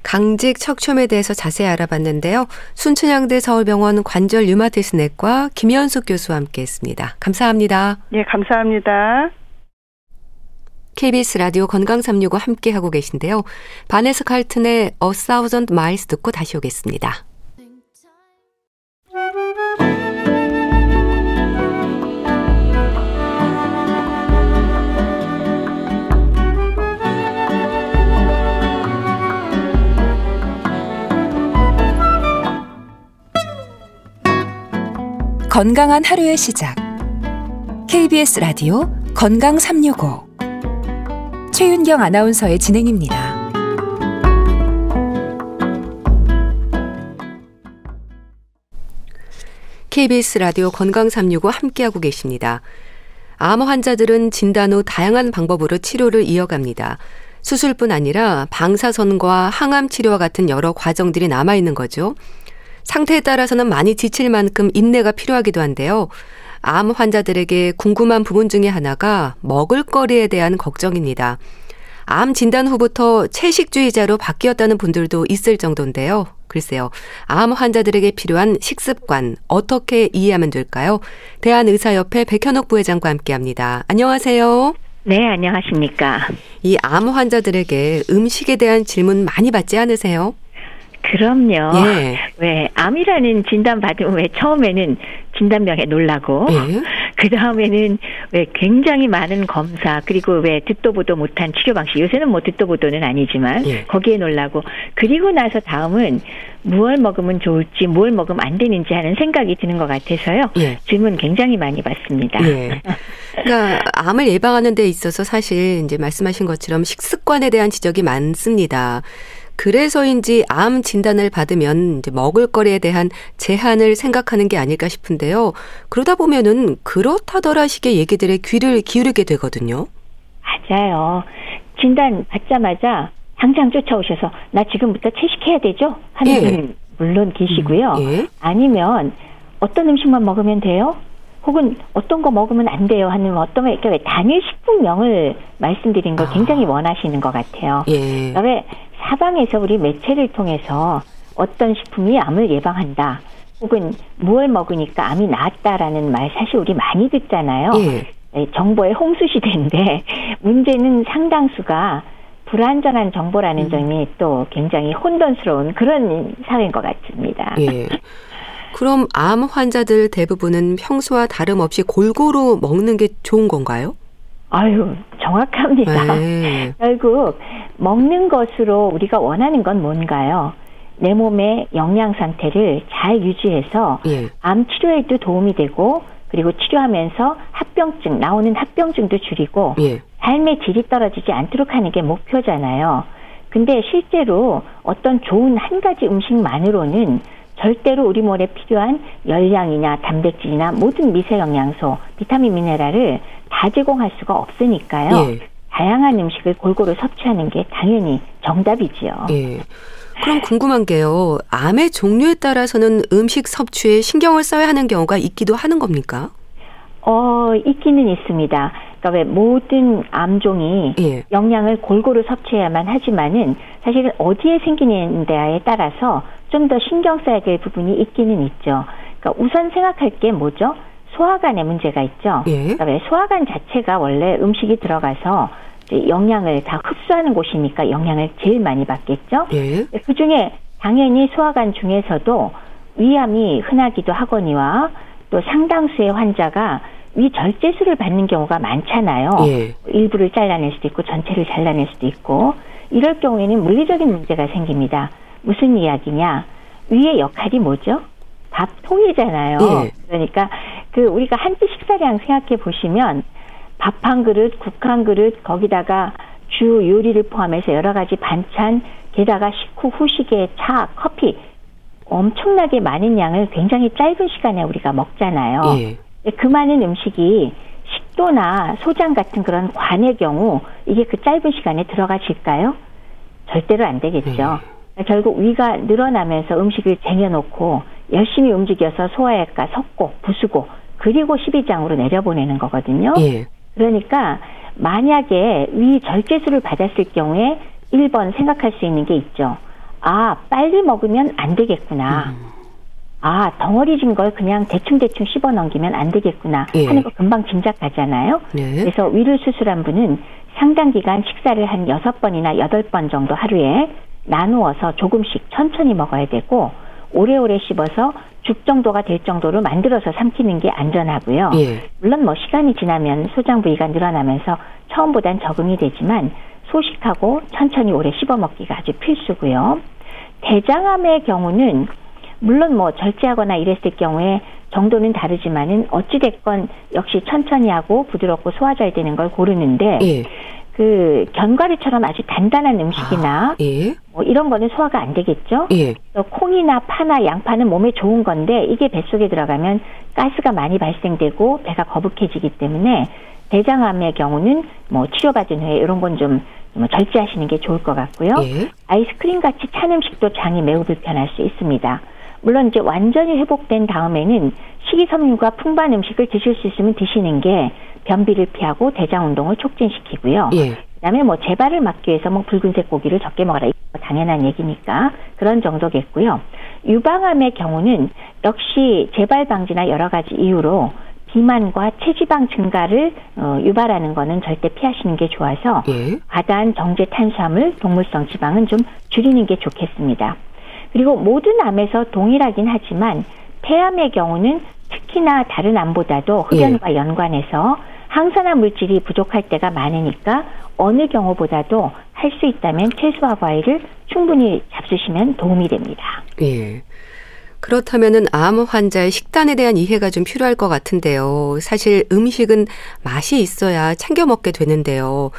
강직 척추염에 대해서 자세히 알아봤는데요. 순천향대 서울병원 관절 류마티스 내과 김현숙 교수와 함께했습니다. 감사합니다. 네, 감사합니다. KBS 라디오 건강 365 함께 하고 계신데요. 바네스 칼튼의 A Thousand Miles 듣고 다시 오겠습니다. 건강한 하루의 시작. KBS 라디오 건강 365. 최윤경 아나운서의 진행입니다. KBS 라디오 건강 365 함께하고 계십니다. 암 환자들은 진단 후 다양한 방법으로 치료를 이어갑니다. 수술뿐 아니라 방사선과 항암 치료와 같은 여러 과정들이 남아 있는 거죠. 상태에 따라서는 많이 지칠 만큼 인내가 필요하기도 한데요. 암 환자들에게 궁금한 부분 중에 하나가 먹을거리에 대한 걱정입니다. 암 진단 후부터 채식주의자로 바뀌었다는 분들도 있을 정도인데요. 글쎄요. 암 환자들에게 필요한 식습관 어떻게 이해하면 될까요? 대한의사협회 백현옥 부회장과 함께 합니다. 안녕하세요. 네, 안녕하십니까. 이 암 환자들에게 음식에 대한 질문 많이 받지 않으세요? 그럼요. 예. 왜 암이라는 진단 받으면 왜 처음에는 진단명에 놀라고 예. 그 다음에는 왜 굉장히 많은 검사 그리고 왜 듣도 보도 못한 치료 방식 요새는 뭐 듣도 보도는 아니지만 예. 거기에 놀라고 그리고 나서 다음은 무얼 먹으면 좋을지 무얼 먹으면 안 되는지 하는 생각이 드는 것 같아서요. 예. 질문 굉장히 많이 받습니다. 예. 그러니까 암을 예방하는 데 있어서 사실 이제 말씀하신 것처럼 식습관에 대한 지적이 많습니다. 그래서인지 암 진단을 받으면 이제 먹을거리에 대한 제한을 생각하는 게 아닐까 싶은데요. 그러다 보면은 그렇다더라 식의 얘기들에 귀를 기울이게 되거든요. 맞아요. 진단 받자마자 당장 쫓아오셔서 나 지금부터 채식해야 되죠? 하는 예. 분 물론 계시고요. 예. 아니면 어떤 음식만 먹으면 돼요? 혹은 어떤 거 먹으면 안 돼요 하는 어떤 왜 단일 식품명을 말씀드린 걸 아. 굉장히 원하시는 것 같아요. 예. 그러니까 왜 사방에서 우리 매체를 통해서 어떤 식품이 암을 예방한다. 혹은 무얼 먹으니까 암이 나았다라는 말 사실 우리 많이 듣잖아요. 예. 네, 정보의 홍수 시대인데 문제는 상당수가 불안전한 정보라는 음. 점이 또 굉장히 혼돈스러운 그런 사회인 것 같습니다. 예. 그럼 암 환자들 대부분은 평소와 다름없이 골고루 먹는 게 좋은 건가요? 아유 정확합니다. 네. 결국 먹는 것으로 우리가 원하는 건 뭔가요? 내 몸의 영양 상태를 잘 유지해서 예. 암 치료에도 도움이 되고 그리고 치료하면서 합병증 나오는 합병증도 줄이고 예. 삶의 질이 떨어지지 않도록 하는 게 목표잖아요. 근데 실제로 어떤 좋은 한 가지 음식만으로는 절대로 우리 몸에 필요한 열량이나 단백질이나 모든 미세 영양소, 비타민 미네랄을 다 제공할 수가 없으니까요. 예. 다양한 음식을 골고루 섭취하는 게 당연히 정답이지요. 예. 그럼 궁금한 게요. 암의 종류에 따라서는 음식 섭취에 신경을 써야 하는 경우가 있기도 하는 겁니까? 어, 있기는 있습니다. 그러니까 왜 모든 암종이 예. 영양을 골고루 섭취해야만 하지만은 사실은 어디에 생기는데에 따라서 좀 더 신경 써야 될 부분이 있기는 있죠. 그러니까 우선 생각할 게 뭐죠? 소화관에 문제가 있죠. 예. 그러니까 왜 소화관 자체가 원래 음식이 들어가서 영양을 다 흡수하는 곳이니까 영양을 제일 많이 받겠죠. 예. 그 중에 당연히 소화관 중에서도 위암이 흔하기도 하거니와 또 상당수의 환자가 위 절제술을 받는 경우가 많잖아요. 예. 일부를 잘라낼 수도 있고 전체를 잘라낼 수도 있고 이럴 경우에는 물리적인 문제가 생깁니다. 무슨 이야기냐? 위의 역할이 뭐죠? 밥통이잖아요. 예. 그러니까 그 우리가 한 끼 식사량 생각해 보시면 밥 한 그릇, 국 한 그릇, 거기다가 주 요리를 포함해서 여러 가지 반찬, 게다가 식후, 후식에 차, 커피 엄청나게 많은 양을 굉장히 짧은 시간에 우리가 먹잖아요. 예. 그 많은 음식이 식도나 소장 같은 그런 관의 경우 이게 그 짧은 시간에 들어가질까요? 절대로 안 되겠죠. 그러니까 결국 위가 늘어나면서 음식을 쟁여놓고 열심히 움직여서 소화액과 섞고 부수고 그리고 십이장으로 내려보내는 거거든요. 예. 그러니까 만약에 위 절제술을 받았을 경우에 1번 생각할 수 있는 게 있죠. 아, 빨리 먹으면 안 되겠구나. 음. 아, 덩어리진 걸 그냥 대충대충 씹어 넘기면 안 되겠구나 예. 하는 거 금방 짐작가잖아요. 네. 그래서 위를 수술한 분은 상당 기간 식사를 한 여섯 번이나 여덟 번 정도 하루에 나누어서 조금씩 천천히 먹어야 되고 오래오래 씹어서 죽 정도가 될 정도로 만들어서 삼키는 게 안전하고요. 예. 물론 뭐 시간이 지나면 소장 부위가 늘어나면서 처음보단 적응이 되지만 소식하고 천천히 오래 씹어 먹기가 아주 필수고요. 대장암의 경우는 물론 뭐 절제하거나 이랬을 경우에 정도는 다르지만은 어찌됐건 역시 천천히 하고 부드럽고 소화 잘 되는 걸 고르는데 예. 그 견과류처럼 아주 단단한 음식이나 예. 뭐 이런 거는 소화가 안 되겠죠. 예. 또 콩이나 파나 양파는 몸에 좋은 건데 이게 뱃속에 들어가면 가스가 많이 발생되고 배가 거북해지기 때문에 대장암의 경우는 뭐 치료받은 후에 이런 건좀 절제하시는 게 좋을 것 같고요. 예. 아이스크림 같이 찬 음식도 장이 매우 불편할 수 있습니다. 물론 이제 완전히 회복된 다음에는 식이섬유가 풍부한 음식을 드실 수 있으면 드시는 게 변비를 피하고 대장 운동을 촉진시키고요. 예. 그다음에 뭐 재발을 막기 위해서 뭐 붉은색 고기를 적게 먹어라 이거 당연한 얘기니까 그런 정도겠고요. 유방암의 경우는 역시 재발 방지나 여러 가지 이유로 비만과 체지방 증가를 어, 유발하는 거는 절대 피하시는 게 좋아서 예. 과다한 정제 탄수화물, 동물성 지방은 좀 줄이는 게 좋겠습니다. 그리고 모든 암에서 동일하긴 하지만 폐암의 경우는 특히나 다른 암보다도 흡연과 연관해서 항산화 물질이 부족할 때가 많으니까 어느 경우보다도 할 수 있다면 채소와 과일을 충분히 잡수시면 도움이 됩니다. 예. 그렇다면은 암 환자의 식단에 대한 이해가 좀 필요할 것 같은데요. 사실 음식은 맛이 있어야 챙겨 먹게 되는데요.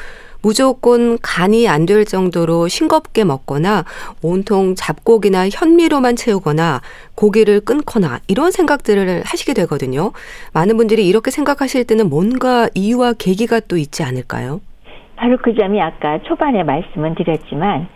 무조건 간이 안 될 정도로 싱겁게 먹거나 온통 잡곡이나 현미로만 채우거나 고기를 끊거나 이런 생각들을 하시게 되거든요. 많은 분들이 이렇게 생각하실 때는 뭔가 이유와 계기가 또 있지 않을까요? 바로 그 점이 아까 초반에 말씀은 드렸지만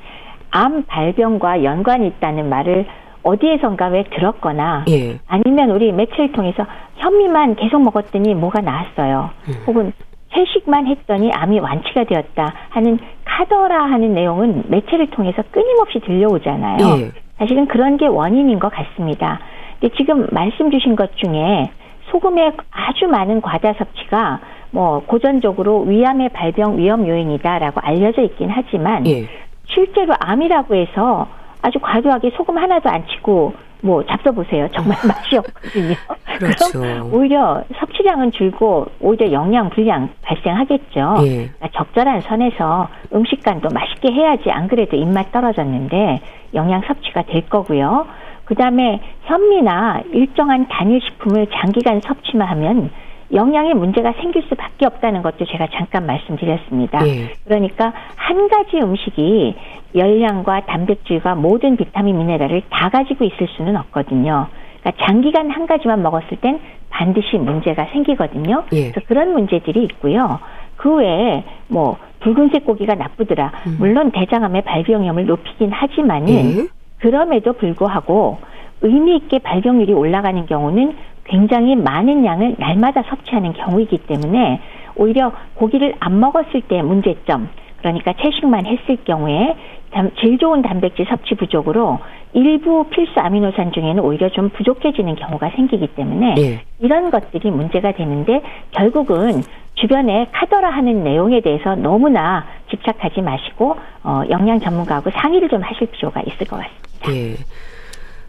암 발병과 연관이 있다는 말을 어디에선가 왜 들었거나 예. 아니면 우리 매체를 통해서 현미만 계속 먹었더니 뭐가 나았어요. 음. 혹은 채식만 했더니 암이 완치가 되었다 하는 카더라 하는 내용은 매체를 통해서 끊임없이 들려오잖아요. 예. 사실은 그런 게 원인인 것 같습니다. 근데 지금 말씀 주신 것 중에 소금의 아주 많은 과다 섭취가 뭐 고전적으로 위암의 발병 위험 요인이다라고 알려져 있긴 하지만 예. 실제로 암이라고 해서 아주 과도하게 소금 하나도 안 치고 뭐 잡숴보세요. 정말 맛이 없거든요. 그렇죠. 그럼 오히려 섭취량은 줄고 오히려 영양 불량 발생하겠죠. 예. 그러니까 적절한 선에서 음식간도 맛있게 해야지 안 그래도 입맛 떨어졌는데 영양 섭취가 될 거고요. 그 다음에 현미나 일정한 단일 식품을 장기간 섭취만 하면 영양에 문제가 생길 수밖에 없다는 것도 제가 잠깐 말씀드렸습니다. 예. 그러니까 한 가지 음식이 열량과 단백질과 모든 비타민 미네랄을 다 가지고 있을 수는 없거든요. 그러니까 장기간 한 가지만 먹었을 땐 반드시 문제가 생기거든요. 예. 그래서 그런 문제들이 있고요. 그 외에 뭐 붉은색 고기가 나쁘더라. 음. 물론 대장암의 발병률을 높이긴 하지만은 예. 그럼에도 불구하고 의미 있게 발병률이 올라가는 경우는 굉장히 많은 양을 날마다 섭취하는 경우이기 때문에 오히려 고기를 안 먹었을 때 문제점 그러니까 채식만 했을 경우에 단- 질 좋은 단백질 섭취 부족으로 일부 필수 아미노산 중에는 오히려 좀 부족해지는 경우가 생기기 때문에 예. 이런 것들이 문제가 되는데 결국은 주변에 카더라 하는 내용에 대해서 너무나 집착하지 마시고 어, 영양 전문가하고 상의를 좀 하실 필요가 있을 것 같습니다. 예.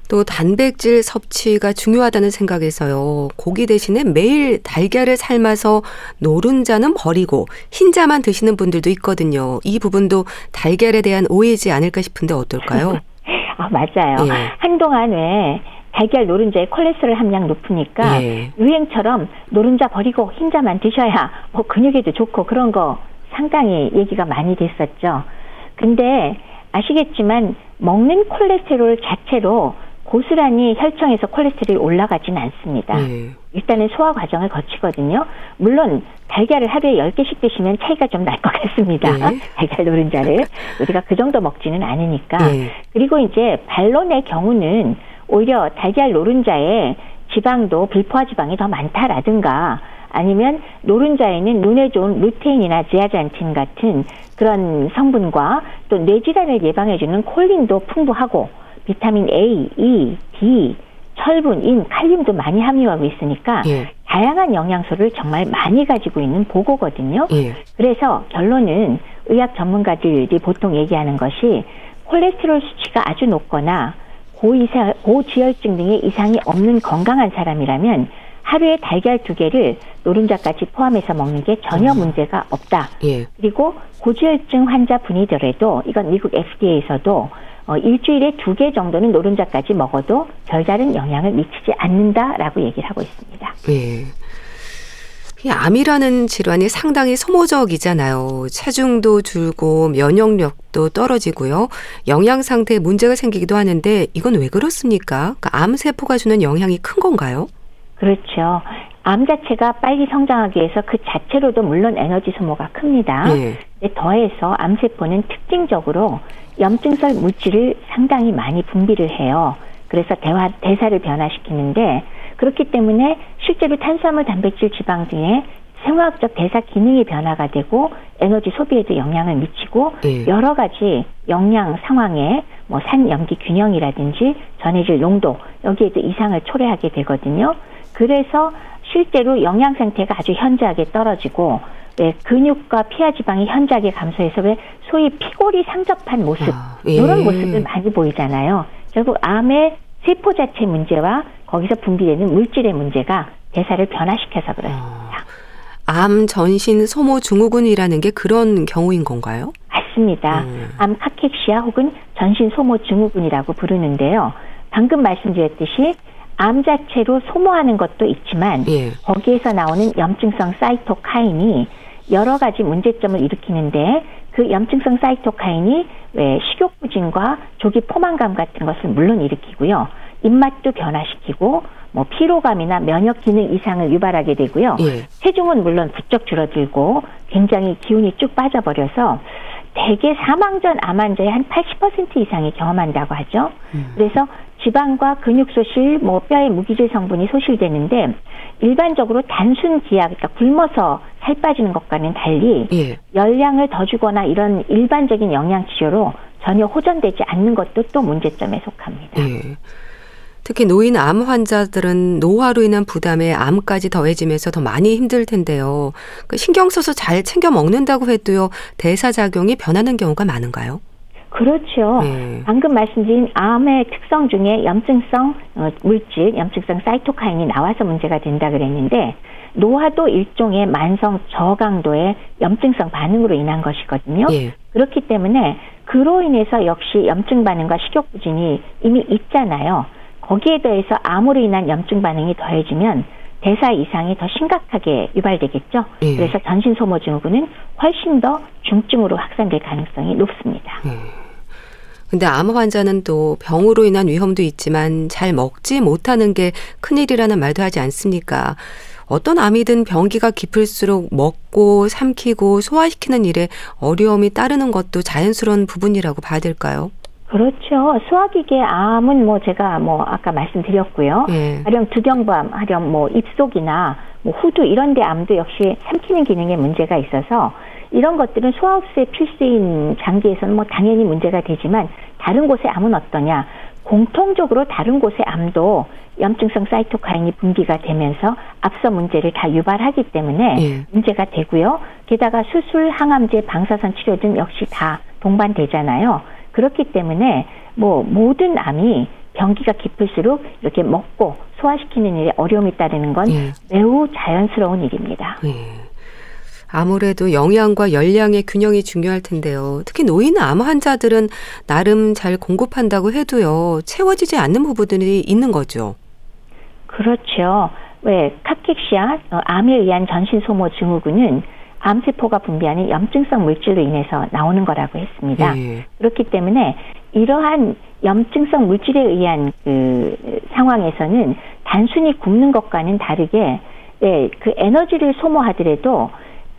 또 단백질 섭취가 중요하다는 생각에서요. 고기 대신에 매일 달걀을 삶아서 노른자는 버리고 흰자만 드시는 분들도 있거든요. 이 부분도 달걀에 대한 오해지 않을까 싶은데 어떨까요? 아, 맞아요. 예. 한동안 왜 달걀 노른자의 콜레스테롤 함량 높으니까 예. 유행처럼 노른자 버리고 흰자만 드셔야 뭐 근육에도 좋고 그런 거 상당히 얘기가 많이 됐었죠. 근데 아시겠지만 먹는 콜레스테롤 자체로 고스란히 혈청에서 콜레스테롤이 올라가진 않습니다. 예. 일단은 소화 과정을 거치거든요. 물론 달걀을 하루에 10개씩 드시면 차이가 좀 날 것 같습니다. 예. 달걀 노른자를 우리가 그 정도 먹지는 않으니까. 예. 그리고 이제 반론의 경우는 오히려 달걀 노른자에 지방도 불포화 지방이 더 많다라든가 아니면 노른자에는 눈에 좋은 루테인이나 지아잔틴 같은 그런 성분과 또 뇌질환을 예방해주는 콜린도 풍부하고 비타민 A, E, D, 철분, 인, 칼륨도 많이 함유하고 있으니까 예. 다양한 영양소를 정말 많이 가지고 있는 보고거든요. 예. 그래서 결론은 의학 전문가들이 보통 얘기하는 것이 콜레스테롤 수치가 아주 높거나 고이사, 고지혈증 등의 이상이 없는 건강한 사람이라면 하루에 달걀 두 개를 노른자까지 포함해서 먹는 게 전혀 음. 문제가 없다. 예. 그리고 고지혈증 환자분이더라도 이건 미국 FDA에서도 어, 일주일에 두 개 정도는 노른자까지 먹어도 별다른 영향을 미치지 않는다라고 얘기를 하고 있습니다. 예. 암이라는 질환이 상당히 소모적이잖아요. 체중도 줄고 면역력도 떨어지고요. 영양 상태에 문제가 생기기도 하는데 이건 왜 그렇습니까? 그러니까 암 세포가 주는 영향이 큰 건가요? 그렇죠. 암 자체가 빨리 성장하기 위해서 그 자체로도 물론 에너지 소모가 큽니다. 네. 근데 더해서 암 세포는 특징적으로 염증성 물질을 상당히 많이 분비를 해요. 그래서 대화, 대사를 변화시키는데 그렇기 때문에 실제로 탄수화물, 단백질, 지방 등의 생화학적 대사 기능이 변화가 되고 에너지 소비에도 영향을 미치고 네. 여러 가지 영양 상황에 뭐 산 염기 균형이라든지 전해질 농도 여기에도 이상을 초래하게 되거든요. 그래서 실제로 영양 상태가 아주 현저하게 떨어지고 왜 근육과 피하 지방이 현저하게 감소해서 왜 소위 피골이 상접한 모습 아, 예. 이런 모습을 많이 보이잖아요. 결국 암의 세포 자체 문제와 거기서 분비되는 물질의 문제가 대사를 변화시켜서 그렇습니다. 아, 암 전신 소모 증후군이라는 게 그런 경우인 건가요? 맞습니다. 음. 암 카케시아 혹은 전신 소모 증후군이라고 부르는데요. 방금 말씀드렸듯이 암 자체로 소모하는 것도 있지만 예. 거기에서 나오는 염증성 사이토카인이 여러 가지 문제점을 일으키는데 그 염증성 사이토카인이 왜 식욕 부진과 조기 포만감 같은 것을 물론 일으키고요. 입맛도 변화시키고 뭐 피로감이나 면역 기능 이상을 유발하게 되고요. 예. 체중은 물론 부쩍 줄어들고 굉장히 기운이 쭉 빠져버려서 대개 사망 전 암 환자의 한 80% 이상이 경험한다고 하죠. 음. 그래서 지방과 근육 소실, 뭐 뼈의 무기질 성분이 소실되는데 일반적으로 단순 기약, 그러니까 굶어서 살 빠지는 것과는 달리 예. 열량을 더 주거나 이런 일반적인 영양 치료로 전혀 호전되지 않는 것도 또 문제점에 속합니다. 예. 특히 노인 암 환자들은 노화로 인한 부담에 암까지 더해지면서 더 많이 힘들 텐데요. 그 신경 써서 잘 챙겨 먹는다고 해도요, 대사 작용이 변하는 경우가 많은가요? 그렇죠. 네. 방금 말씀드린 암의 특성 중에 염증성 어, 물질, 염증성 사이토카인이 나와서 문제가 된다 그랬는데 노화도 일종의 만성 저강도의 염증성 반응으로 인한 것이거든요. 예. 그렇기 때문에 그로 인해서 역시 염증 반응과 식욕 부진이 이미 있잖아요. 거기에 대해서 암으로 인한 염증 반응이 더해지면 대사 이상이 더 심각하게 유발되겠죠. 예. 그래서 전신 소모 증후군은 훨씬 더 중증으로 확산될 가능성이 높습니다. 예. 근데 암 환자는 또 병으로 인한 위험도 있지만 잘 먹지 못하는 게 큰일이라는 말도 하지 않습니까? 어떤 암이든 병기가 깊을수록 먹고 삼키고 소화시키는 일에 어려움이 따르는 것도 자연스러운 부분이라고 봐야 될까요? 그렇죠. 소화기계 암은 뭐 제가 뭐 아까 말씀드렸고요. 예. 가령 두경부암, 하령 뭐 입속이나 뭐 후두 이런 데 암도 역시 삼키는 기능에 문제가 있어서 이런 것들은 소화흡수의 필수인 장기에서는 뭐 당연히 문제가 되지만 다른 곳의 암은 어떠냐? 공통적으로 다른 곳의 암도 염증성 사이토카인이 분비가 되면서 앞서 문제를 다 유발하기 때문에 예. 문제가 되고요. 게다가 수술, 항암제, 방사선 치료 등 역시 다 동반되잖아요. 그렇기 때문에 뭐 모든 암이 병기가 깊을수록 이렇게 먹고 소화시키는 일에 어려움이 따르는 건 예. 매우 자연스러운 일입니다. 예. 아무래도 영양과 열량의 균형이 중요할 텐데요. 특히 노인 암 환자들은 나름 잘 공급한다고 해도요. 채워지지 않는 부분들이 있는 거죠. 그렇죠. 왜 카케시아 어, 암에 의한 전신 소모 증후군은 암세포가 분비하는 염증성 물질로 인해서 나오는 거라고 했습니다. 예. 그렇기 때문에 이러한 염증성 물질에 의한 그 상황에서는 단순히 굶는 것과는 다르게 예, 그 에너지를 소모하더라도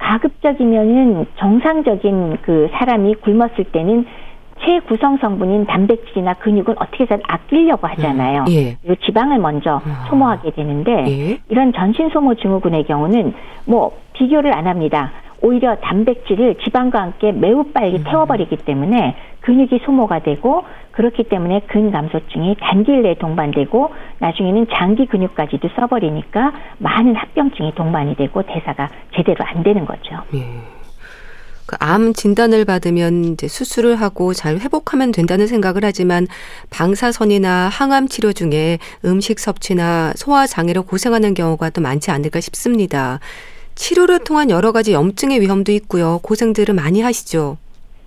가급적이면은 정상적인 그 사람이 굶었을 때는 체구성 성분인 단백질이나 근육은 어떻게 해서 아끼려고 하잖아요. 음, 예. 그리고 지방을 먼저 아. 소모하게 되는데 예. 이런 전신 소모 증후군의 경우는 뭐 비교를 안 합니다. 오히려 단백질을 지방과 함께 매우 빨리 음. 태워버리기 때문에 근육이 소모가 되고 그렇기 때문에 근감소증이 단기일 내에 동반되고 나중에는 장기 근육까지도 써버리니까 많은 합병증이 동반이 되고 대사가 제대로 안 되는 거죠. 예. 그암 진단을 받으면 이제 수술을 하고 잘 회복하면 된다는 생각을 하지만 방사선이나 항암 치료 중에 음식 섭취나 소화 장애로 고생하는 경우가 또 많지 않을까 싶습니다. 치료를 통한 여러 가지 염증의 위험도 있고요. 고생들을 많이 하시죠.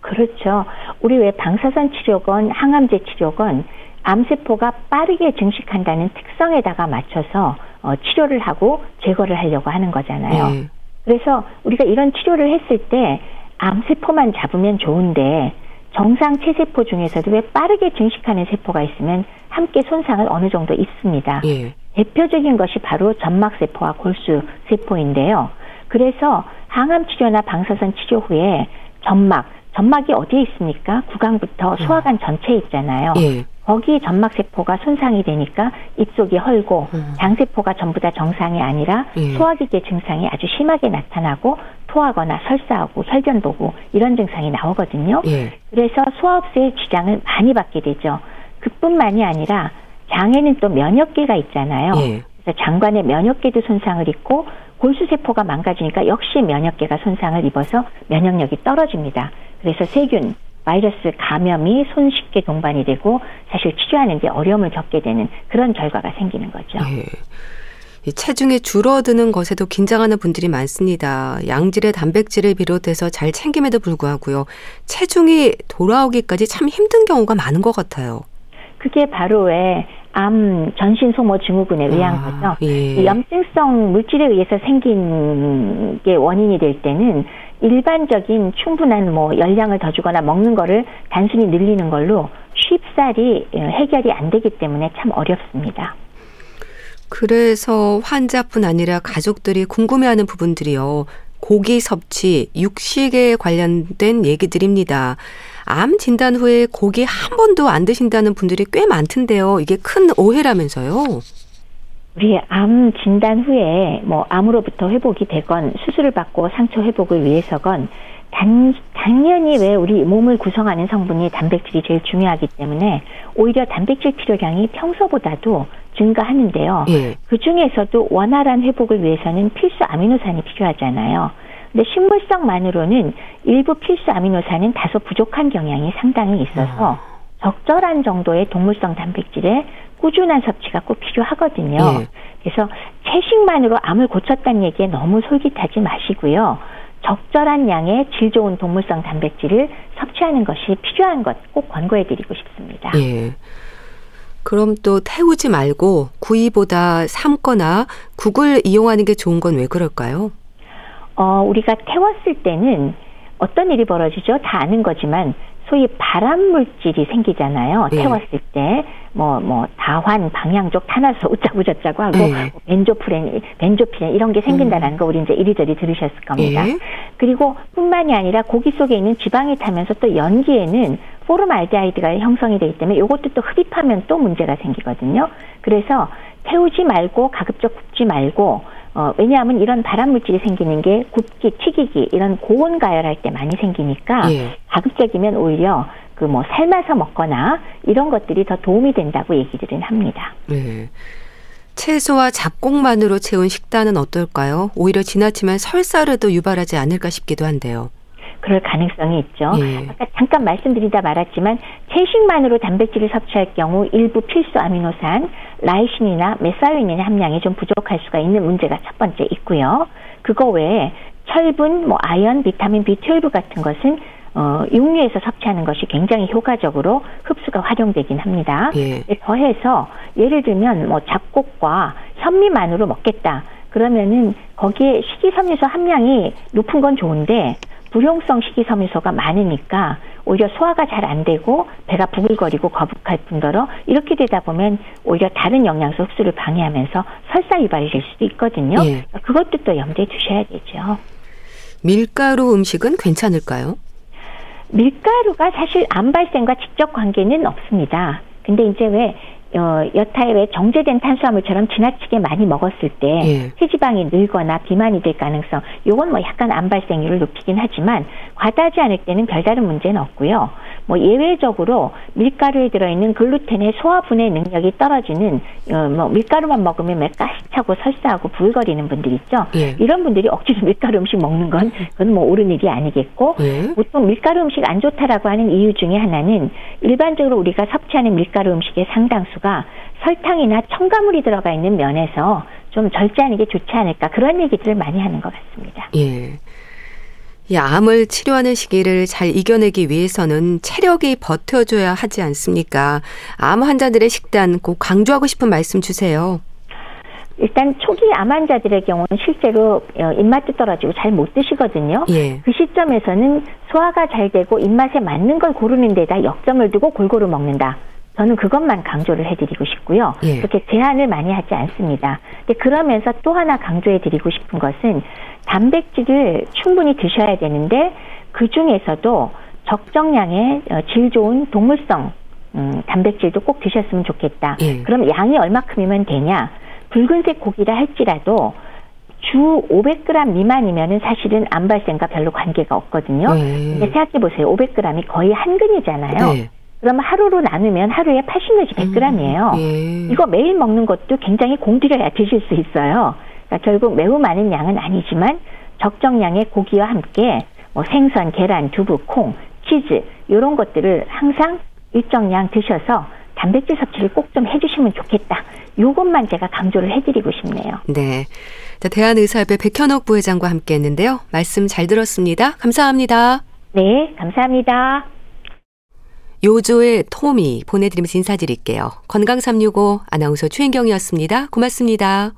그렇죠. 우리 왜 방사선 치료건 항암제 치료건 암세포가 빠르게 증식한다는 특성에다가 맞춰서 어, 치료를 하고 제거를 하려고 하는 거잖아요. 예. 그래서 우리가 이런 치료를 했을 때 암세포만 잡으면 좋은데 정상 체세포 중에서도 왜 빠르게 증식하는 세포가 있으면 함께 손상을 어느 정도 입습니다. 예. 대표적인 것이 바로 점막세포와 골수세포인데요. 그래서 항암 치료나 방사선 치료 후에 점막, 점막이 어디에 있습니까? 구강부터 소화관 전체에 있잖아요. 예. 거기 점막 세포가 손상이 되니까 입속이 헐고 음. 장세포가 전부 다 정상이 아니라 예. 소화기계 증상이 아주 심하게 나타나고 토하거나 설사하고 혈변 도구 이런 증상이 나오거든요. 예. 그래서 소화흡수에 지장을 많이 받게 되죠. 그뿐만이 아니라 장에는 또 면역계가 있잖아요. 예. 그래서 장관의 면역계도 손상을 입고 골수세포가 망가지니까 역시 면역계가 손상을 입어서 면역력이 떨어집니다. 그래서 세균, 바이러스 감염이 손쉽게 동반이 되고 사실 치료하는 데 어려움을 겪게 되는 그런 결과가 생기는 거죠. 예. 이 체중이 줄어드는 것에도 긴장하는 분들이 많습니다. 양질의 단백질을 비롯해서 잘 챙김에도 불구하고요. 체중이 돌아오기까지 참 힘든 경우가 많은 것 같아요. 그게 바로 왜 암 전신 소모 증후군에 의한 아, 거죠. 예. 이 염증성 물질에 의해서 생긴 게 원인이 될 때는 일반적인 충분한 뭐 열량을 더 주거나 먹는 거를 단순히 늘리는 걸로 쉽사리 해결이 안 되기 때문에 참 어렵습니다. 그래서 환자뿐 아니라 가족들이 궁금해하는 부분들이요. 고기 섭취, 육식에 관련된 얘기들입니다. 암 진단 후에 고기 한 번도 안 드신다는 분들이 꽤 많던데요. 이게 큰 오해라면서요. 우리 암 진단 후에 뭐 암으로부터 회복이 되건 수술을 받고 상처 회복을 위해서건 단, 당연히 왜 우리 몸을 구성하는 성분이 단백질이 제일 중요하기 때문에 오히려 단백질 필요량이 평소보다도 증가하는데요. 예. 그 중에서도 원활한 회복을 위해서는 필수 아미노산이 필요하잖아요. 근데 식물성만으로는 일부 필수 아미노산은 다소 부족한 경향이 상당히 있어서 적절한 정도의 동물성 단백질의 꾸준한 섭취가 꼭 필요하거든요. 예. 그래서 채식만으로 암을 고쳤다는 얘기에 너무 솔깃하지 마시고요. 적절한 양의 질 좋은 동물성 단백질을 섭취하는 것이 필요한 것 꼭 권고해드리고 싶습니다. 예. 그럼 또 태우지 말고 구이보다 삶거나 국을 이용하는 게 좋은 건 왜 그럴까요? 어, 우리가 태웠을 때는 어떤 일이 벌어지죠? 다 아는 거지만 소위 발암 물질이 생기잖아요. 예. 태웠을 때 뭐 뭐 다환, 방향족, 탄화수 어쩌고 저쩌고 하고 예. 뭐 벤조프렌, 벤조피렌 이런 게 생긴다는 거 우리 이제 이리저리 들으셨을 겁니다. 예. 그리고 뿐만이 아니라 고기 속에 있는 지방이 타면서 또 연기에는 포름알데하이드가 형성이 되기 때문에 이것도 또 흡입하면 또 문제가 생기거든요. 그래서 태우지 말고 가급적 굽지 말고 어, 왜냐하면 이런 발암 물질이 생기는 게 굽기, 튀기기 이런 고온 가열할 때 많이 생기니까 예. 가급적이면 오히려 그 뭐 삶아서 먹거나 이런 것들이 더 도움이 된다고 얘기들은 합니다. 네. 채소와 잡곡만으로 채운 식단은 어떨까요? 오히려 지나치면 설사를 도 유발하지 않을까 싶기도 한데요. 그럴 가능성이 있죠. 예. 아까 잠깐 말씀드리다 말았지만 채식만으로 단백질을 섭취할 경우 일부 필수 아미노산, 라이신이나 메사유닌의 함량이 좀 부족할 수가 있는 문제가 첫 번째 있고요. 그거 외에 철분, 뭐 아연, 비타민 B12 같은 것은 어, 육류에서 섭취하는 것이 굉장히 효과적으로 흡수가 활용되긴 합니다. 예. 네, 더해서 예를 들면 뭐 잡곡과 현미만으로 먹겠다. 그러면은 거기에 식이섬유소 함량이 높은 건 좋은데 불용성 식이섬유소가 많으니까 오히려 소화가 잘 안 되고 배가 부글거리고 거북할 뿐더러 이렇게 되다 보면 오히려 다른 영양소 흡수를 방해하면서 설사 유발이 될 수도 있거든요. 예. 그것도 또 염두에 두셔야 되죠. 밀가루 음식은 괜찮을까요? 밀가루가 사실 암 발생과 직접 관계는 없습니다. 근데 이제 왜 어, 여타의 왜 정제된 탄수화물처럼 지나치게 많이 먹었을 때 예. 체지방이 늘거나 비만이 될 가능성 요건 뭐 약간 암 발생률을 높이긴 하지만 과다하지 않을 때는 별다른 문제는 없고요. 뭐 예외적으로 밀가루에 들어있는 글루텐의 소화 분해 능력이 떨어지는 어, 뭐 밀가루만 먹으면 매 가시차고 설사하고 부글거리는 분들 있죠. 예. 이런 분들이 억지로 밀가루 음식 먹는 건 그건 뭐 옳은 일이 아니겠고 예. 보통 밀가루 음식 안 좋다라고 하는 이유 중에 하나는 일반적으로 우리가 섭취하는 밀가루 음식의 상당수가 설탕이나 첨가물이 들어가 있는 면에서 좀 절제하는 게 좋지 않을까 그런 얘기들을 많이 하는 것 같습니다. 예. 이 암을 치료하는 시기를 잘 이겨내기 위해서는 체력이 버텨줘야 하지 않습니까? 암 환자들의 식단 꼭 강조하고 싶은 말씀 주세요. 일단 초기 암 환자들의 경우는 실제로 어, 입맛도 떨어지고 잘 못 드시거든요. 예. 그 시점에서는 소화가 잘 되고 입맛에 맞는 걸 고르는 데다 역점을 두고 골고루 먹는다. 저는 그것만 강조를 해드리고 싶고요. 예. 그렇게 제한을 많이 하지 않습니다. 근데 그러면서 또 하나 강조해드리고 싶은 것은 단백질을 충분히 드셔야 되는데 그 중에서도 적정량의 어, 질 좋은 동물성 음, 단백질도 꼭 드셨으면 좋겠다. 예. 그럼 양이 얼마큼이면 되냐? 붉은색 고기라 할지라도 주 500g 미만이면은 사실은 암 발생과 별로 관계가 없거든요. 네. 근데 생각해 보세요. 500g이 거의 한 근이잖아요. 네. 그러면 하루로 나누면 하루에 80 내지 100g이에요. 예. 이거 매일 먹는 것도 굉장히 공들여야 드실 수 있어요. 그러니까 결국 매우 많은 양은 아니지만 적정량의 고기와 함께 뭐 생선, 계란, 두부, 콩, 치즈 이런 것들을 항상 일정량 드셔서 단백질 섭취를 꼭 좀 해주시면 좋겠다. 요것만 제가 강조를 해드리고 싶네요. 네. 자, 대한의사협회 백현옥 부회장과 함께 했는데요. 말씀 잘 들었습니다. 감사합니다. 네, 감사합니다. 요조의 토미 보내드리면서 인사드릴게요. 건강365 아나운서 최인경이었습니다. 고맙습니다.